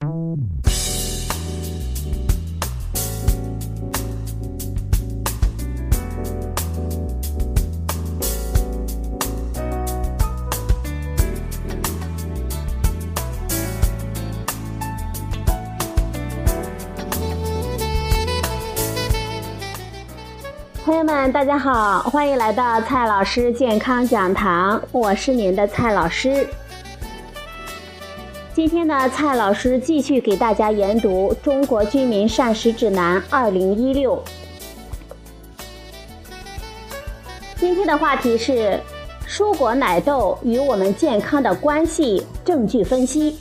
朋友们，大家好，欢迎来到蔡老师健康讲堂，我是您的蔡老师。今天呢，蔡老师继续给大家研读《中国居民膳食指南二零一六》。今天的话题是蔬果奶豆与我们健康的关系证据分析。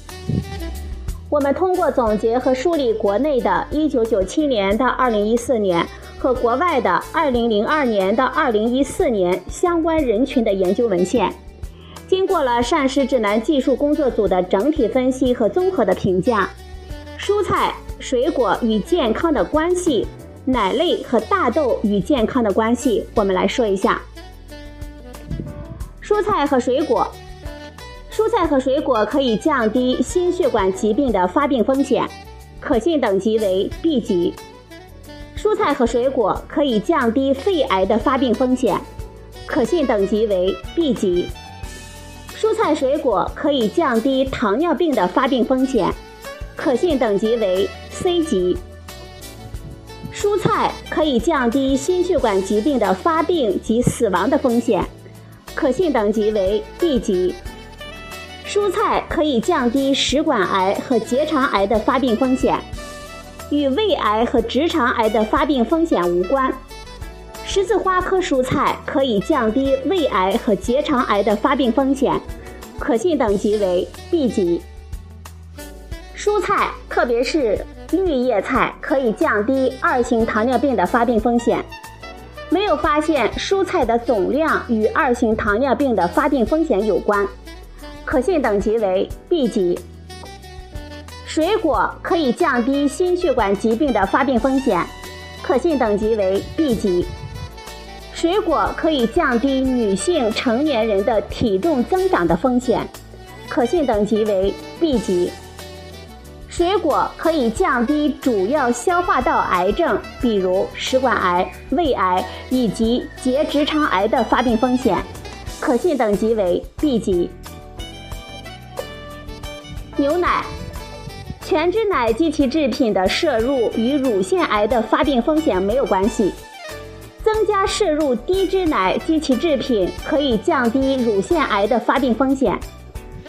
我们通过总结和梳理国内的1997年到2014年。和国外的2002年到2014年相关人群的研究文献，经过了膳食指南技术工作组的整体分析和综合的评价，蔬菜、水果与健康的关系，奶类和大豆与健康的关系，我们来说一下。蔬菜和水果，蔬菜和水果可以降低心血管疾病的发病风险，可信等级为 B 级。蔬菜和水果可以降低肺癌的发病风险，可信等级为 B 级。蔬菜水果可以降低糖尿病的发病风险，可信等级为 C 级。蔬菜可以降低心血管疾病的发病及死亡的风险，可信等级为 D 级。蔬菜可以降低食管癌和结肠癌的发病风险。与胃癌和直肠癌的发病风险无关。十字花科蔬菜可以降低胃癌和结肠癌的发病风险，可信等级为 B 级。蔬菜，特别是绿叶菜，可以降低二型糖尿病的发病风险。没有发现蔬菜的总量与二型糖尿病的发病风险有关，可信等级为 B 级。水果可以降低心血管疾病的发病风险，可信等级为 B 级。水果可以降低女性成年人的体重增长的风险，可信等级为 B 级。水果可以降低主要消化道癌症，比如食管癌、胃癌以及结直肠癌的发病风险，可信等级为 B 级。牛奶。全脂奶及其制品的摄入与乳腺癌的发病风险没有关系。增加摄入低脂奶及其制品可以降低乳腺癌的发病风险，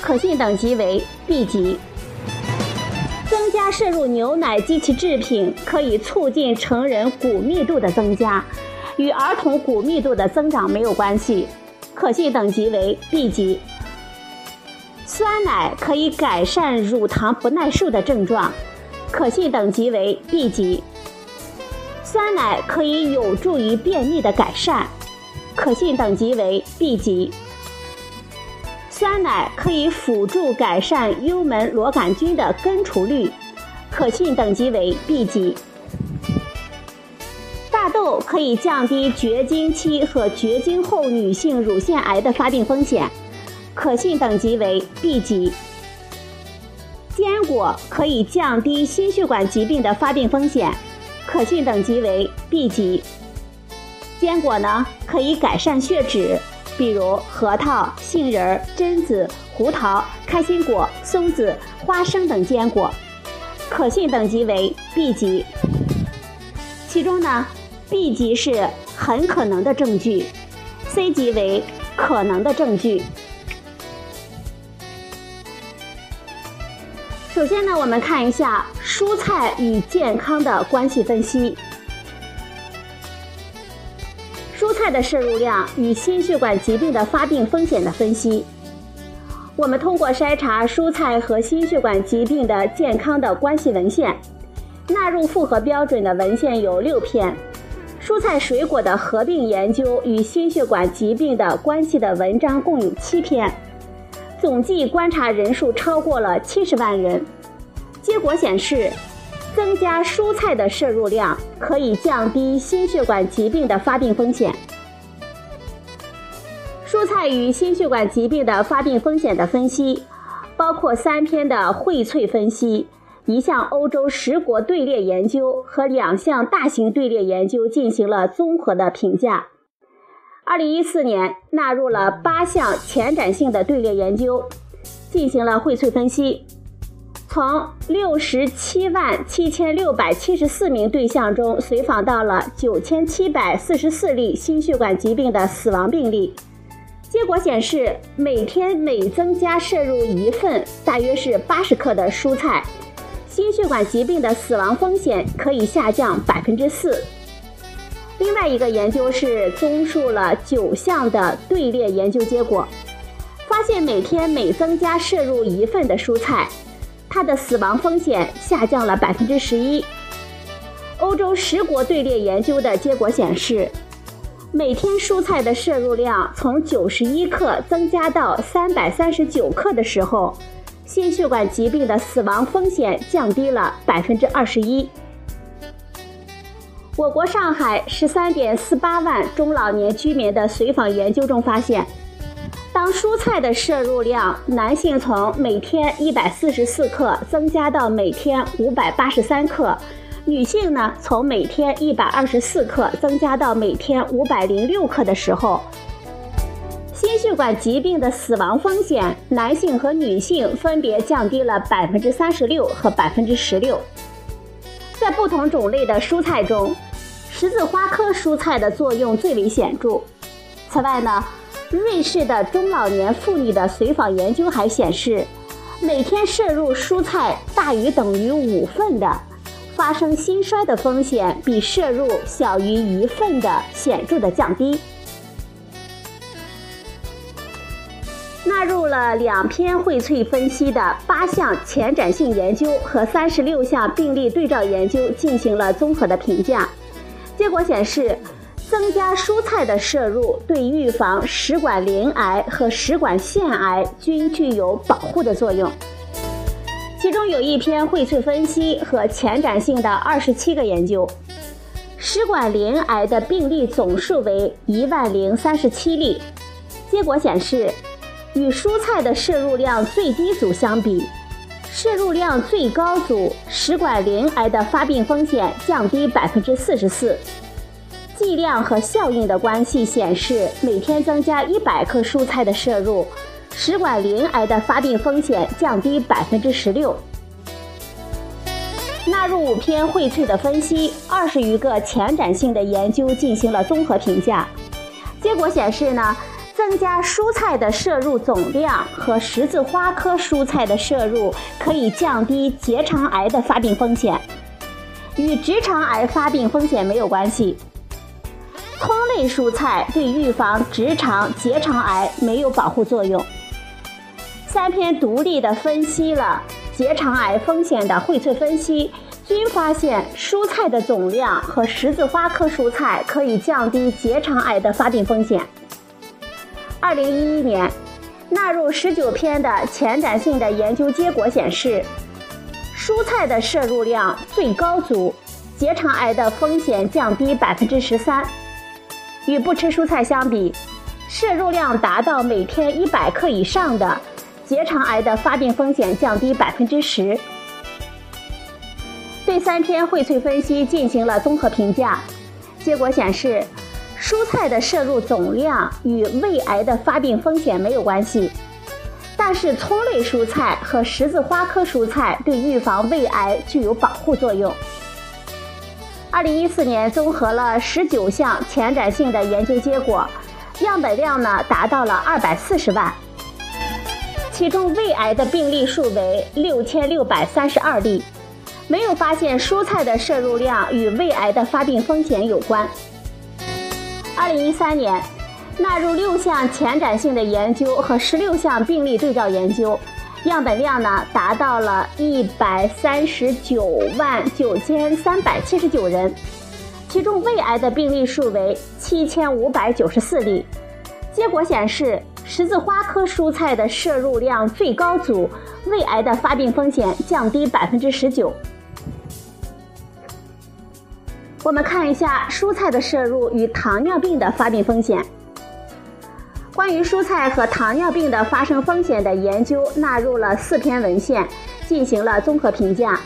可信等级为 B 级。增加摄入牛奶及其制品可以促进成人骨密度的增加，与儿童骨密度的增长没有关系，可信等级为 B 级。酸奶可以改善乳糖不耐受的症状，可信等级为 B 级。酸奶可以有助于便秘的改善，可信等级为 B 级。酸奶可以辅助改善幽门螺杆菌的根除率，可信等级为 B 级。大豆可以降低绝经期和绝经后女性乳腺癌的发病风险。可信等级为 B 级。坚果可以降低心血管疾病的发病风险，可信等级为 B 级。坚果呢可以改善血脂，比如核桃、杏仁、榛子、胡桃、开心果、松子、花生等坚果，可信等级为 B 级。其中呢，B 级是很可能的证据，C 级为可能的证据。首先呢，我们看一下蔬菜与健康的关系分析。蔬菜的摄入量与心血管疾病的发病风险的分析。我们通过筛查蔬菜和心血管疾病的健康的关系文献，纳入复合标准的文献有六篇，蔬菜水果的合并研究与心血管疾病的关系的文章共有七篇。总计观察人数超过了七十万人。结果显示，增加蔬菜的摄入量可以降低心血管疾病的发病风险。蔬菜与心血管疾病的发病风险的分析，包括三篇的荟萃分析、一项欧洲十国队列研究和两项大型队列研究进行了综合的评价。二零一四年纳入了八项前瞻性的队列研究，进行了荟萃分析。从六十七万七千六百七十四名对象中随访到了九千七百四十四例心血管疾病的死亡病例。结果显示，每天每增加摄入一份大约是八十克的蔬菜，心血管疾病的死亡风险可以下降百分之四。另外一个研究是综述了九项的队列研究结果，发现每天每增加摄入一份的蔬菜，它的死亡风险下降了百分之十一。欧洲十国队列研究的结果显示，每天蔬菜的摄入量从九十一克增加到三百三十九克的时候，心血管疾病的死亡风险降低了百分之二十一。我国上海十三点四八万中老年居民的随访研究中发现，当蔬菜的摄入量男性从每天一百四十四克增加到每天五百八十三克，女性呢从每天一百二十四克增加到每天五百零六克的时候，心血管疾病的死亡风险，男性和女性分别降低了百分之三十六和百分之十六。在不同种类的蔬菜中，十字花科蔬菜的作用最为显著。此外呢，瑞士的中老年妇女的随访研究还显示，每天摄入蔬菜大于等于五份的，发生心衰的风险比摄入小于一份的显著的降低。纳入了两篇荟萃分析的八项前瞻性研究和三十六项病例对照研究进行了综合的评价。结果显示，增加蔬菜的摄入对预防食管鳞癌和食管腺癌均具有保护的作用。其中有一篇荟萃分析和前瞻性的二十七个研究，食管鳞癌的病例总数为一万零三十七例。结果显示，与蔬菜的摄入量最低组相比，摄入量最高组食管鳞癌的发病风险降低百分之四十四。剂量和效应的关系显示，每天增加一百克蔬菜的摄入，食管鳞癌的发病风险降低百分之十六。纳入五篇荟萃的分析，二十余个前瞻性的研究进行了综合评价，结果显示呢。增加蔬菜的摄入总量和十字花科蔬菜的摄入可以降低结肠癌的发病风险，与直肠癌发病风险没有关系。葱类蔬菜对预防直肠结肠癌没有保护作用。三篇独立的分析了结肠癌风险的荟萃分析，均发现蔬菜的总量和十字花科蔬菜可以降低结肠癌的发病风险。二零一一年，纳入十九篇的前瞻性的研究结果显示，蔬菜的摄入量最高组结肠癌的风险降低百分之十三，与不吃蔬菜相比，摄入量达到每天一百克以上的结肠癌的发病风险降低百分之十。对三篇荟萃分析进行了综合评价，结果显示。蔬菜的摄入总量与胃癌的发病风险没有关系，但是葱类蔬菜和十字花科蔬菜对预防胃癌具有保护作用。二零一四年综合了十九项前瞻性的研究结果，样本量呢达到了二百四十万，其中胃癌的病例数为六千六百三十二例，没有发现蔬菜的摄入量与胃癌的发病风险有关。二零一三年，纳入六项前瞻性的研究和十六项病例对照研究，样本量呢达到了一百三十九万九千三百七十九人，其中胃癌的病例数为七千五百九十四例。结果显示，十字花科蔬菜的摄入量最高组，胃癌的发病风险降低百分之十九。我们看一下蔬菜的摄入与糖尿病的发病风险。关于蔬菜和糖尿病的发生风险的研究纳入了四篇文献，进行了综合评价。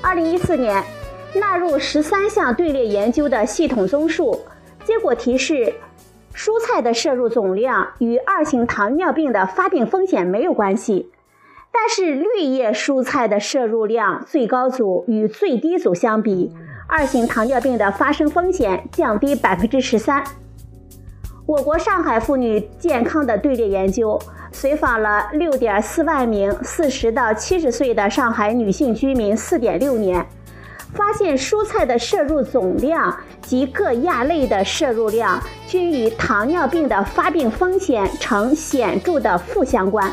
二零一四年纳入十三项队列研究的系统综述结果提示，蔬菜的摄入总量与二型糖尿病的发病风险没有关系，但是绿叶蔬菜的摄入量最高组与最低组相比，二型糖尿病的发生风险降低百分之十三。我国上海妇女健康的队列研究。随访了六点四万名四十到七十岁的上海女性居民四点六年，发现蔬菜的摄入总量及各亚类的摄入量均与糖尿病的发病风险呈显著的负相关。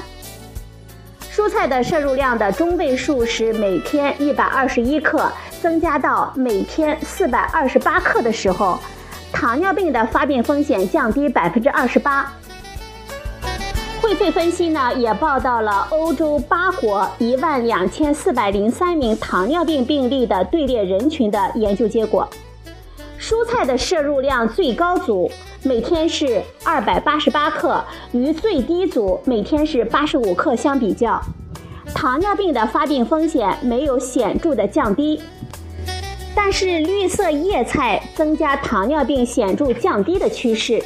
蔬菜的摄入量的中位数是每天一百二十一克，增加到每天四百二十八克的时候，糖尿病的发病风险降低百分之二十八。荟萃分析呢，也报道了欧洲八国一万两千四百零三名糖尿病病例的队列人群的研究结果。蔬菜的摄入量最高组每天是二百八十八克，与最低组每天是八十五克相比较，糖尿病的发病风险没有显著的降低。但是绿色叶菜增加糖尿病显著降低的趋势。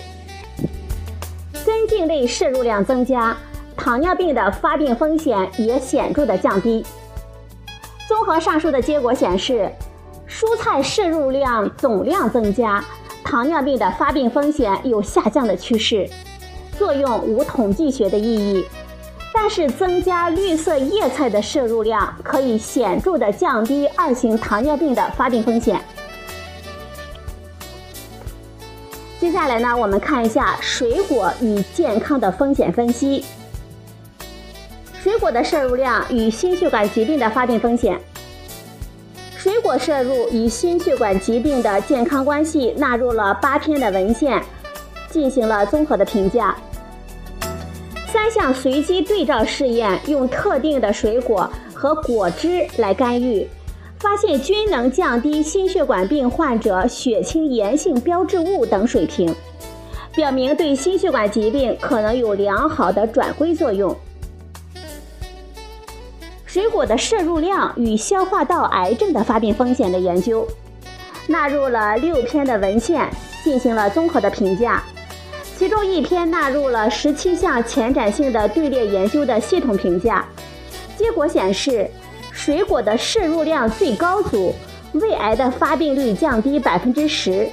根茎类摄入量增加，糖尿病的发病风险也显著的降低。综合上述的结果显示，蔬菜摄入量总量增加，糖尿病的发病风险有下降的趋势，作用无统计学的意义。但是增加绿色叶菜的摄入量可以显著的降低二型糖尿病的发病风险。接下来呢，我们看一下水果与健康的风险分析。水果的摄入量与心血管疾病的发病风险。水果摄入与心血管疾病的健康关系纳入了八篇的文献，进行了综合的评价。三项随机对照试验用特定的水果和果汁来干预。发现均能降低心血管病患者血清炎性标志物等水平，表明对心血管疾病可能有良好的转归作用。水果的摄入量与消化道癌症的发病风险的研究，纳入了六篇的文献进行了综合的评价，其中一篇纳入了十七项前瞻性的队列研究的系统评价，结果显示。水果的摄入量最高组，胃癌的发病率降低百分之十。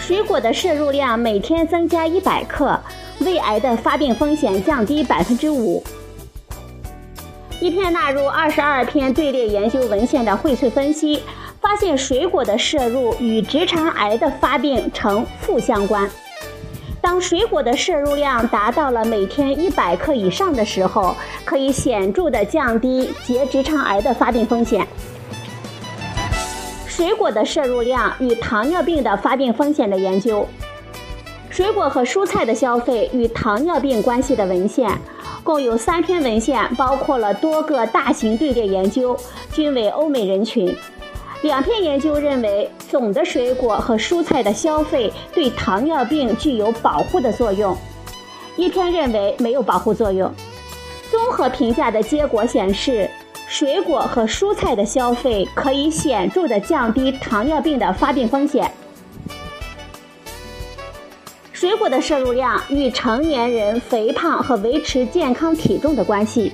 水果的摄入量每天增加一百克，胃癌的发病风险降低百分之五。一篇纳入二十二篇队列研究文献的荟萃分析，发现水果的摄入与直肠癌的发病呈负相关。当水果的摄入量达到了每天一百克以上的时候，可以显著的降低结直肠癌的发病风险。水果的摄入量与糖尿病的发病风险的研究，水果和蔬菜的消费与糖尿病关系的文献，共有三篇文献，包括了多个大型队列研究，均为欧美人群。两篇研究认为，总的水果和蔬菜的消费对糖尿病具有保护的作用；一篇认为没有保护作用。综合评价的结果显示，水果和蔬菜的消费可以显著的降低糖尿病的发病风险。水果的摄入量与成年人肥胖和维持健康体重的关系。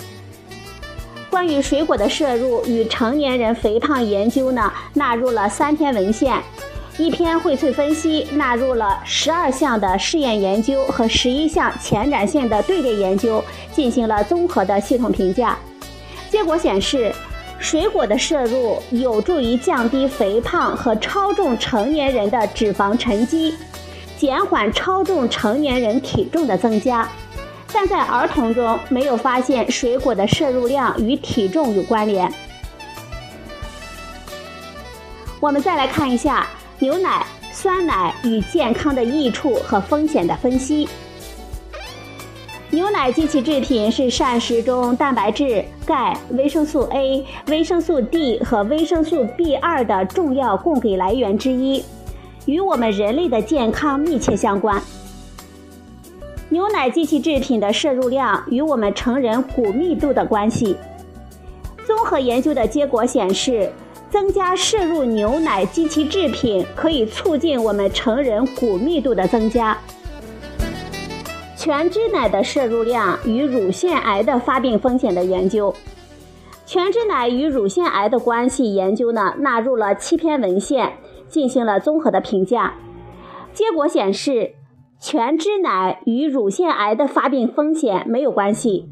关于水果的摄入与成年人肥胖研究呢，纳入了三篇文献，一篇荟萃分析纳入了十二项的试验研究和十一项前瞻性的队列研究，进行了综合的系统评价。结果显示，水果的摄入有助于降低肥胖和超重成年人的脂肪沉积，减缓超重成年人体重的增加。但在儿童中没有发现水果的摄入量与体重有关联。我们再来看一下牛奶、酸奶与健康的益处和风险的分析。牛奶及其制品是膳食中蛋白质、钙、维生素 A、维生素 D 和维生素 B2 的重要供给来源之一，与我们人类的健康密切相关。牛奶及其制品的摄入量与我们成人骨密度的关系。综合研究的结果显示，增加摄入牛奶及其制品可以促进我们成人骨密度的增加。全脂奶的摄入量与乳腺癌的发病风险的研究，全脂奶与乳腺癌的关系研究呢，纳入了七篇文献，进行了综合的评价。结果显示，全脂奶与乳腺癌的发病风险没有关系。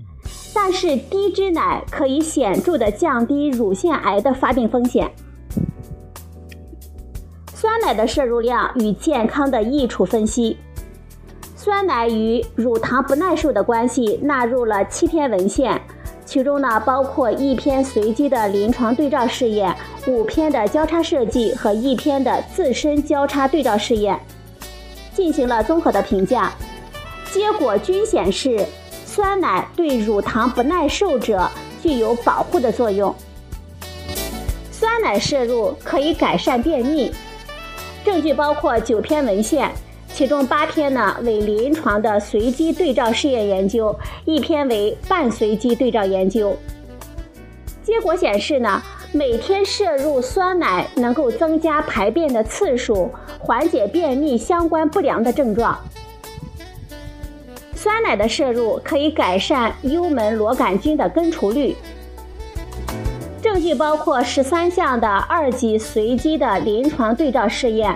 但是低脂奶可以显著的降低乳腺癌的发病风险。酸奶的摄入量与健康的益处分析，酸奶与乳糖不耐受的关系纳入了七篇文献，其中呢包括一篇随机的临床对照试验、五篇的交叉设计和一篇的自身交叉对照试验，进行了综合的评价，结果均显示。酸奶对乳糖不耐受者具有保护的作用。酸奶摄入可以改善便秘，证据包括九篇文献，其中八篇呢为临床的随机对照试验研究，一篇为半随机对照研究。结果显示呢，每天摄入酸奶能够增加排便的次数，缓解便秘相关不良的症状。酸奶的摄入可以改善幽门螺杆菌的根除率。证据包括十三项的二级随机的临床对照试验，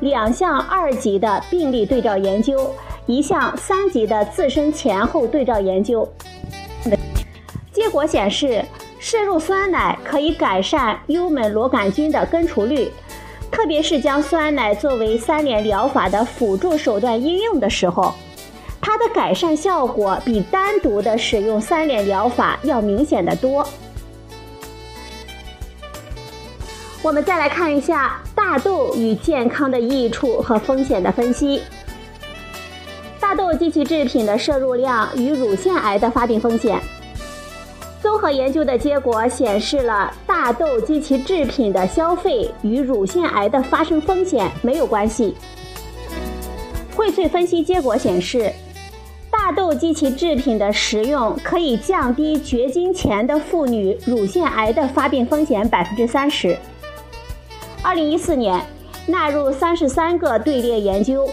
两项二级的病例对照研究，一项三级的自身前后对照研究。结果显示，摄入酸奶可以改善幽门螺杆菌的根除率，特别是将酸奶作为三联疗法的辅助手段应用的时候。它的改善效果比单独的使用三联疗法要明显的多。我们再来看一下大豆与健康的益处和风险的分析。大豆及其制品的摄入量与乳腺癌的发病风险。综合研究的结果显示了大豆及其制品的消费与乳腺癌的发生风险没有关系。荟萃分析结果显示。大豆及其制品的食用可以降低绝经前的妇女乳腺癌的发病风险百分之三十。二零一四年，纳入三十三个队列研究，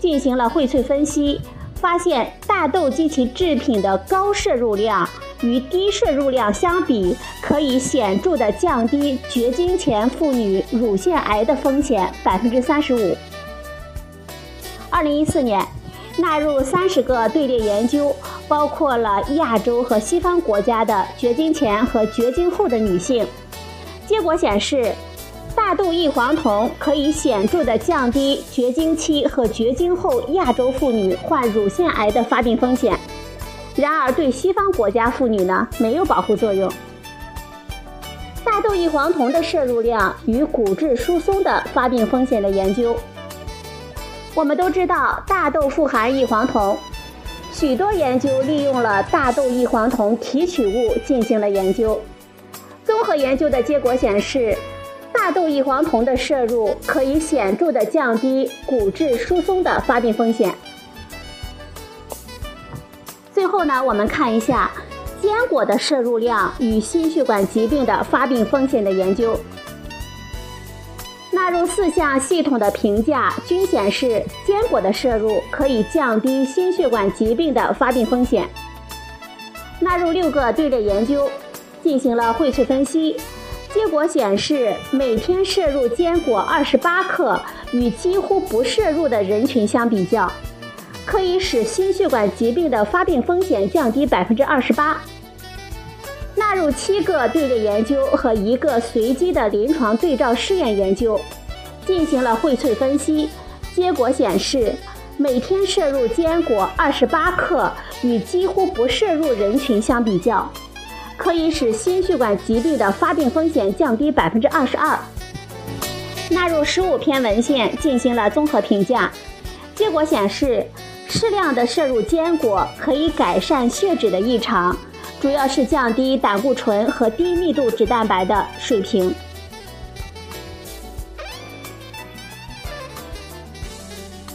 进行了荟萃分析，发现大豆及其制品的高摄入量与低摄入量相比，可以显著的降低绝经前妇女乳腺癌的风险百分之三十五。二零一四年。纳入三十个队列研究，包括了亚洲和西方国家的绝经前和绝经后的女性。结果显示，大豆异黄酮可以显著的降低绝经期和绝经后亚洲妇女患乳腺癌的发病风险。然而，对西方国家妇女呢，没有保护作用。大豆异黄酮的摄入量与骨质疏松的发病风险的研究。我们都知道大豆富含异黄酮，许多研究利用了大豆异黄酮提取物进行了研究。综合研究的结果显示，大豆异黄酮的摄入可以显著的降低骨质疏松的发病风险。最后呢，我们看一下坚果的摄入量与心血管疾病的发病风险的研究。纳入四项系统的评价均显示，坚果的摄入可以降低心血管疾病的发病风险。纳入六个队列研究，进行了荟萃分析，结果显示，每天摄入坚果二十八克与几乎不摄入的人群相比较，可以使心血管疾病的发病风险降低百分之二十八。纳入七个队列研究和一个随机的临床对照试验研究，进行了荟萃分析。结果显示，每天摄入坚果二十八克与几乎不摄入人群相比较，可以使心血管疾病的发病风险降低百分之二十二。纳入十五篇文献进行了综合评价，结果显示，适量的摄入坚果可以改善血脂的异常。主要是降低胆固醇和低密度脂蛋白的水平。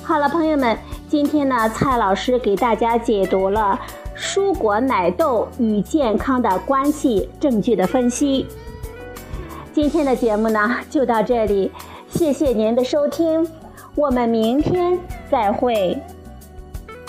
好了，朋友们，今天呢，蔡老师给大家解读了蔬果奶豆与健康的关系证据的分析。今天的节目呢就到这里，谢谢您的收听，我们明天再会。